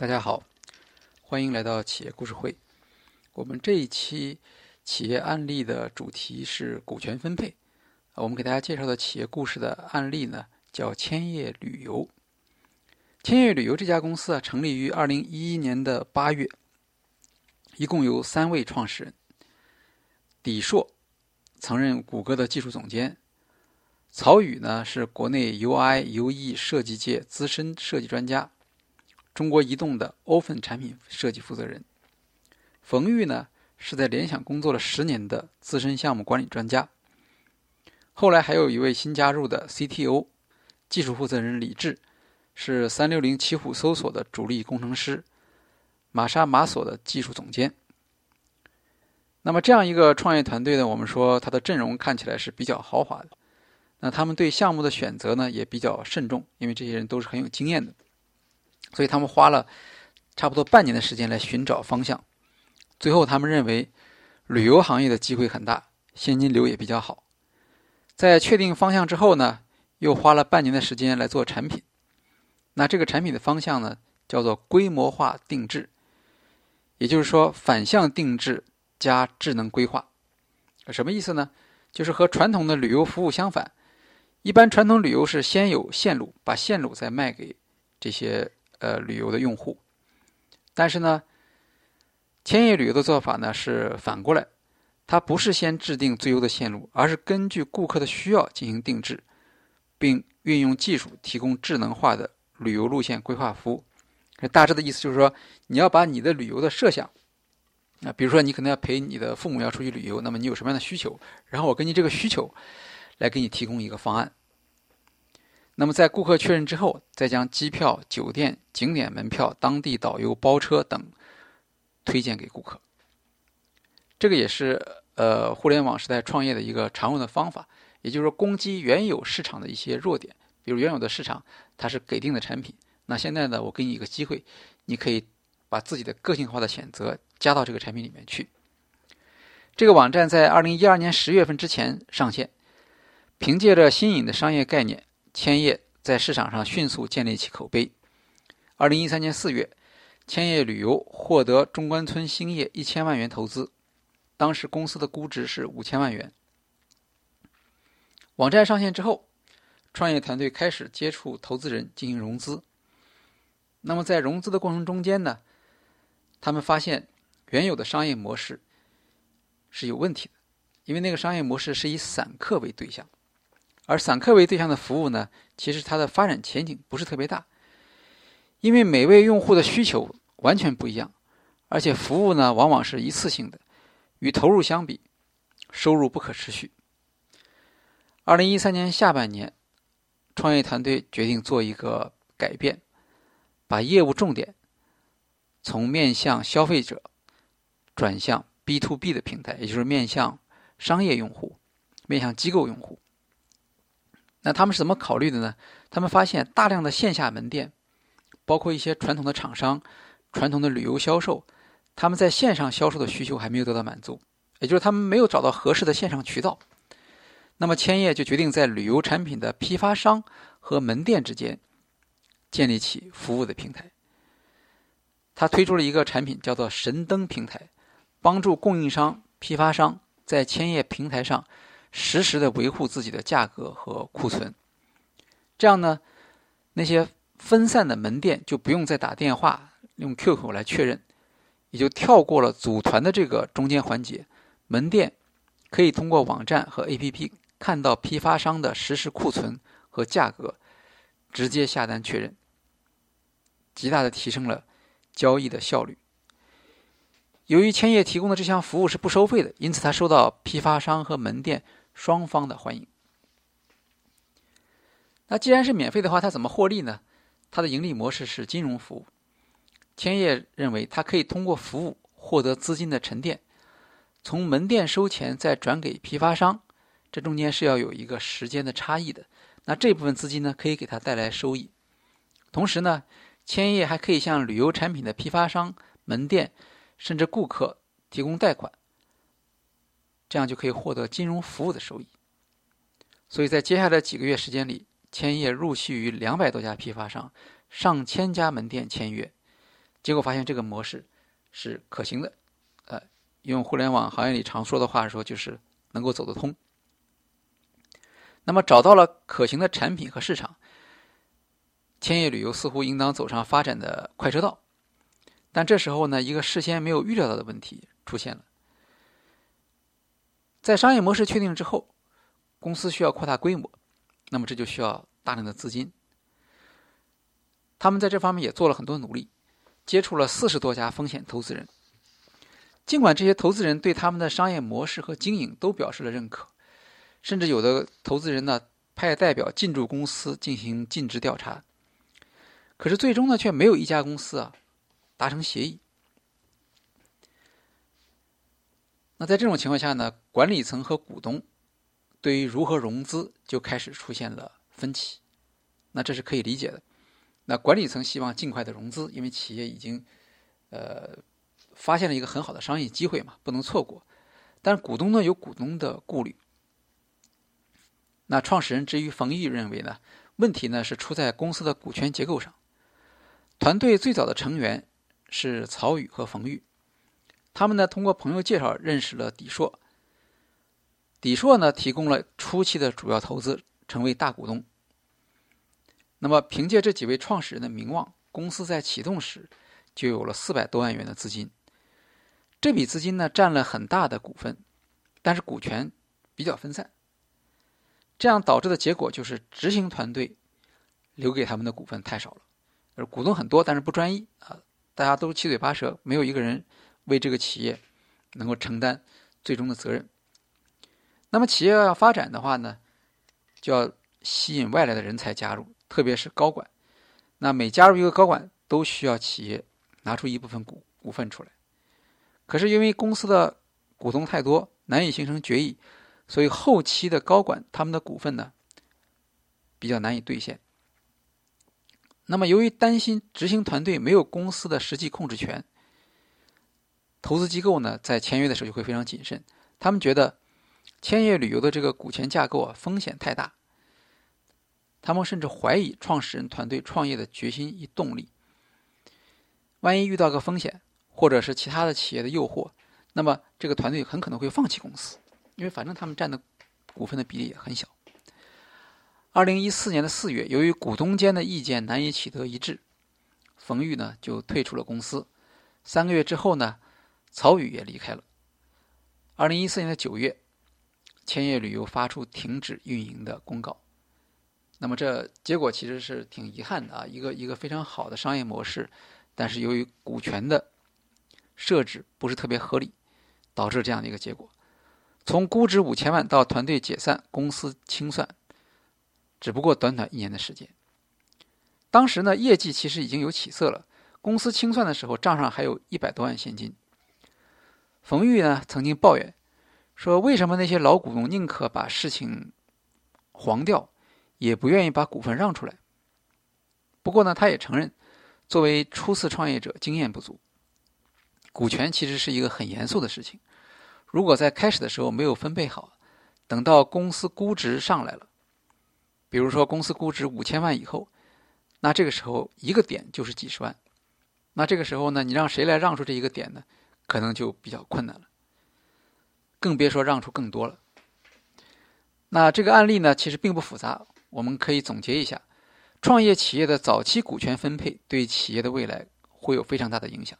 大家好，欢迎来到企业故事会。我们这一期企业案例的主题是股权分配。我们给大家介绍的企业故事的案例呢，叫千叶旅游。千叶旅游这家公司啊，成立于二零一一年的八月，一共有三位创始人。李硕曾任谷歌的技术总监，曹宇呢是国内 UI、UE 设计界资深设计专家。中国移动的 Open 产品设计负责人冯玉呢，是在联想工作了十年的资深项目管理专家。后来还有一位新加入的 CTO 技术负责人李志，是三六零奇虎搜索的主力工程师，玛莎玛索的技术总监。那么这样一个创业团队呢，我们说它的阵容看起来是比较豪华的。那他们对项目的选择呢，也比较慎重，因为这些人都是很有经验的。所以他们花了差不多半年的时间来寻找方向，最后他们认为旅游行业的机会很大，现金流也比较好。在确定方向之后呢，又花了半年的时间来做产品。那这个产品的方向呢，叫做规模化定制，也就是说反向定制加智能规划。什么意思呢？就是和传统的旅游服务相反，一般传统旅游是先有线路，把线路再卖给这些。呃，旅游的用户，但是呢，千叶旅游的做法呢是反过来，它不是先制定最优的线路，而是根据顾客的需要进行定制，并运用技术提供智能化的旅游路线规划服务。这大致的意思就是说，你要把你的旅游的设想，啊，比如说你可能要陪你的父母要出去旅游，那么你有什么样的需求，然后我根据这个需求来给你提供一个方案。那么在顾客确认之后，再将机票、酒店、景点门票、当地导游、包车等推荐给顾客。这个也是呃互联网时代创业的一个常用的方法，也就是说攻击原有市场的一些弱点，比如原有的市场它是给定的产品，那现在呢我给你一个机会，你可以把自己的个性化的选择加到这个产品里面去。这个网站在二零一二年十月份之前上线，凭借着新颖的商业概念。千叶在市场上迅速建立起口碑。二零一三年四月，千叶旅游获得中关村兴业一千万元投资，当时公司的估值是五千万元。网站上线之后，创业团队开始接触投资人进行融资。那么在融资的过程中间呢，他们发现原有的商业模式是有问题的，因为那个商业模式是以散客为对象。而散客为对象的服务呢，其实它的发展前景不是特别大，因为每位用户的需求完全不一样，而且服务呢往往是一次性的，与投入相比，收入不可持续。二零一三年下半年，创业团队决定做一个改变，把业务重点从面向消费者转向 B to B 的平台，也就是面向商业用户、面向机构用户。那他们是怎么考虑的呢？他们发现大量的线下门店，包括一些传统的厂商、传统的旅游销售，他们在线上销售的需求还没有得到满足，也就是他们没有找到合适的线上渠道。那么千叶就决定在旅游产品的批发商和门店之间建立起服务的平台。他推出了一个产品叫做神灯平台，帮助供应商、批发商在千叶平台上。实时的维护自己的价格和库存，这样呢，那些分散的门店就不用再打电话用 QQ 来确认，也就跳过了组团的这个中间环节。门店可以通过网站和 APP 看到批发商的实时库存和价格，直接下单确认，极大的提升了交易的效率。由于千叶提供的这项服务是不收费的，因此它受到批发商和门店。双方的欢迎。那既然是免费的话，它怎么获利呢？它的盈利模式是金融服务。千叶认为，它可以通过服务获得资金的沉淀，从门店收钱再转给批发商，这中间是要有一个时间的差异的。那这部分资金呢，可以给他带来收益。同时呢，千叶还可以向旅游产品的批发商、门店甚至顾客提供贷款。这样就可以获得金融服务的收益。所以在接下来几个月时间里，千叶陆续与两百多家批发商、上千家门店签约，结果发现这个模式是可行的，呃，用互联网行业里常说的话说，就是能够走得通。那么找到了可行的产品和市场，千叶旅游似乎应当走上发展的快车道。但这时候呢，一个事先没有预料到的问题出现了。在商业模式确定之后，公司需要扩大规模，那么这就需要大量的资金。他们在这方面也做了很多努力，接触了四十多家风险投资人。尽管这些投资人对他们的商业模式和经营都表示了认可，甚至有的投资人呢派代表进驻公司进行尽职调查，可是最终呢却没有一家公司啊达成协议。那在这种情况下呢，管理层和股东对于如何融资就开始出现了分歧。那这是可以理解的。那管理层希望尽快的融资，因为企业已经，呃，发现了一个很好的商业机会嘛，不能错过。但是股东呢有股东的顾虑。那创始人之于冯玉认为呢，问题呢是出在公司的股权结构上。团队最早的成员是曹宇和冯玉，他们呢通过朋友介绍认识了底硕。底硕呢提供了初期的主要投资，成为大股东。那么，凭借这几位创始人的名望，公司在启动时就有了四百多万元的资金。这笔资金呢，占了很大的股份，但是股权比较分散。这样导致的结果就是，执行团队留给他们的股份太少了，而股东很多，但是不专一啊，大家都七嘴八舌，没有一个人为这个企业能够承担最终的责任。那么，企业要发展的话呢，就要吸引外来的人才加入。特别是高管，那每加入一个高管，都需要企业拿出一部分股股份出来。可是因为公司的股东太多，难以形成决议，所以后期的高管他们的股份呢，比较难以兑现。那么由于担心执行团队没有公司的实际控制权，投资机构呢在签约的时候就会非常谨慎。他们觉得千叶旅游的这个股权架构啊，风险太大。他们甚至怀疑创始人团队创业的决心与动力。万一遇到个风险，或者是其他的企业的诱惑，那么这个团队很可能会放弃公司，因为反正他们占的股份的比例也很小。二零一四年的四月，由于股东间的意见难以取得一致，冯玉呢就退出了公司。三个月之后呢，曹宇也离开了。二零一四年的九月，千叶旅游发出停止运营的公告。那么这结果其实是挺遗憾的啊，一个一个非常好的商业模式，但是由于股权的设置不是特别合理，导致这样的一个结果。从估值五千万到团队解散、公司清算，只不过短短一年的时间。当时呢，业绩其实已经有起色了，公司清算的时候账上还有一百多万现金。冯玉呢曾经抱怨说：“为什么那些老股东宁可把事情黄掉？”也不愿意把股份让出来。不过呢，他也承认，作为初次创业者，经验不足。股权其实是一个很严肃的事情。如果在开始的时候没有分配好，等到公司估值上来了，比如说公司估值五千万以后，那这个时候一个点就是几十万。那这个时候呢，你让谁来让出这一个点呢？可能就比较困难了。更别说让出更多了。那这个案例呢，其实并不复杂。我们可以总结一下，创业企业的早期股权分配对企业的未来会有非常大的影响。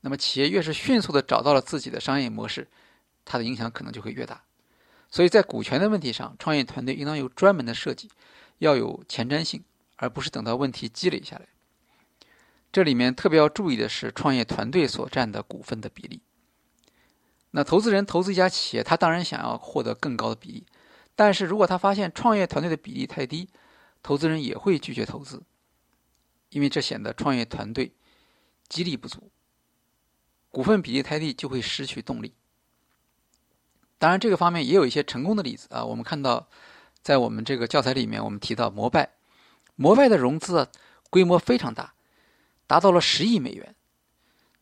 那么，企业越是迅速的找到了自己的商业模式，它的影响可能就会越大。所以在股权的问题上，创业团队应当有专门的设计，要有前瞻性，而不是等到问题积累下来。这里面特别要注意的是，创业团队所占的股份的比例。那投资人投资一家企业，他当然想要获得更高的比例。但是如果他发现创业团队的比例太低，投资人也会拒绝投资，因为这显得创业团队激励不足。股份比例太低就会失去动力。当然，这个方面也有一些成功的例子啊。我们看到，在我们这个教材里面，我们提到摩拜，摩拜的融资规模非常大，达到了十亿美元。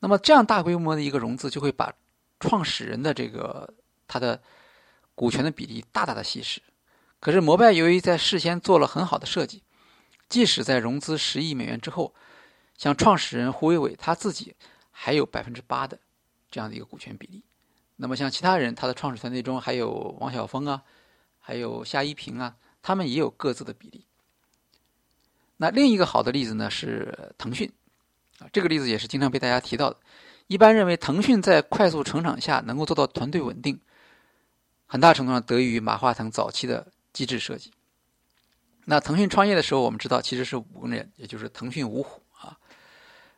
那么这样大规模的一个融资，就会把创始人的这个他的。股权的比例大大的稀释，可是摩拜由于在事先做了很好的设计，即使在融资十亿美元之后，像创始人胡伟伟他自己还有百分之八的这样的一个股权比例。那么像其他人，他的创始团队中还有王晓峰啊，还有夏一平啊，他们也有各自的比例。那另一个好的例子呢是腾讯，啊，这个例子也是经常被大家提到的。一般认为，腾讯在快速成长下能够做到团队稳定，很大程度上得益于马化腾早期的机制设计。那腾讯创业的时候，我们知道其实是五个人，也就是腾讯五虎啊，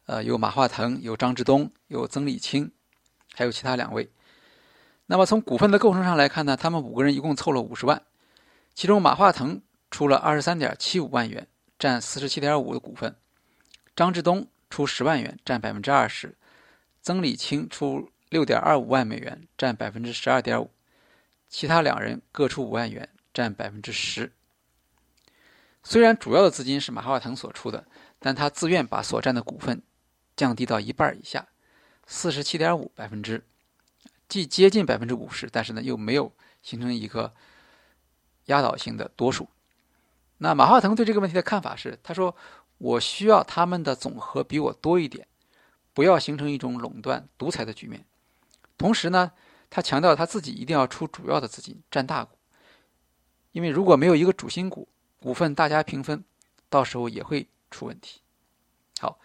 呃，有马化腾，有张志东，有曾理清，还有其他两位。那么从股份的构成上来看呢，他们五个人一共凑了五十万，其中马化腾出了二十三点七五万元。占四十七点五的股份，张志东出十万元，占百分之二十；曾理清出六点二五万美元，占百分之十二点五；其他两人各出五万元，占百分之十。虽然主要的资金是马化腾所出的，但他自愿把所占的股份降低到一半以下，四十七点五百分之，既接近百分之五十，但是呢又没有形成一个压倒性的多数。那马化腾对这个问题的看法是：他说，我需要他们的总和比我多一点，不要形成一种垄断独裁的局面。同时呢，他强调他自己一定要出主要的资金，占大股，因为如果没有一个主心骨，股份大家平分，到时候也会出问题。好，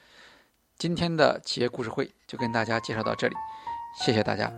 今天的企业故事会就跟大家介绍到这里，谢谢大家。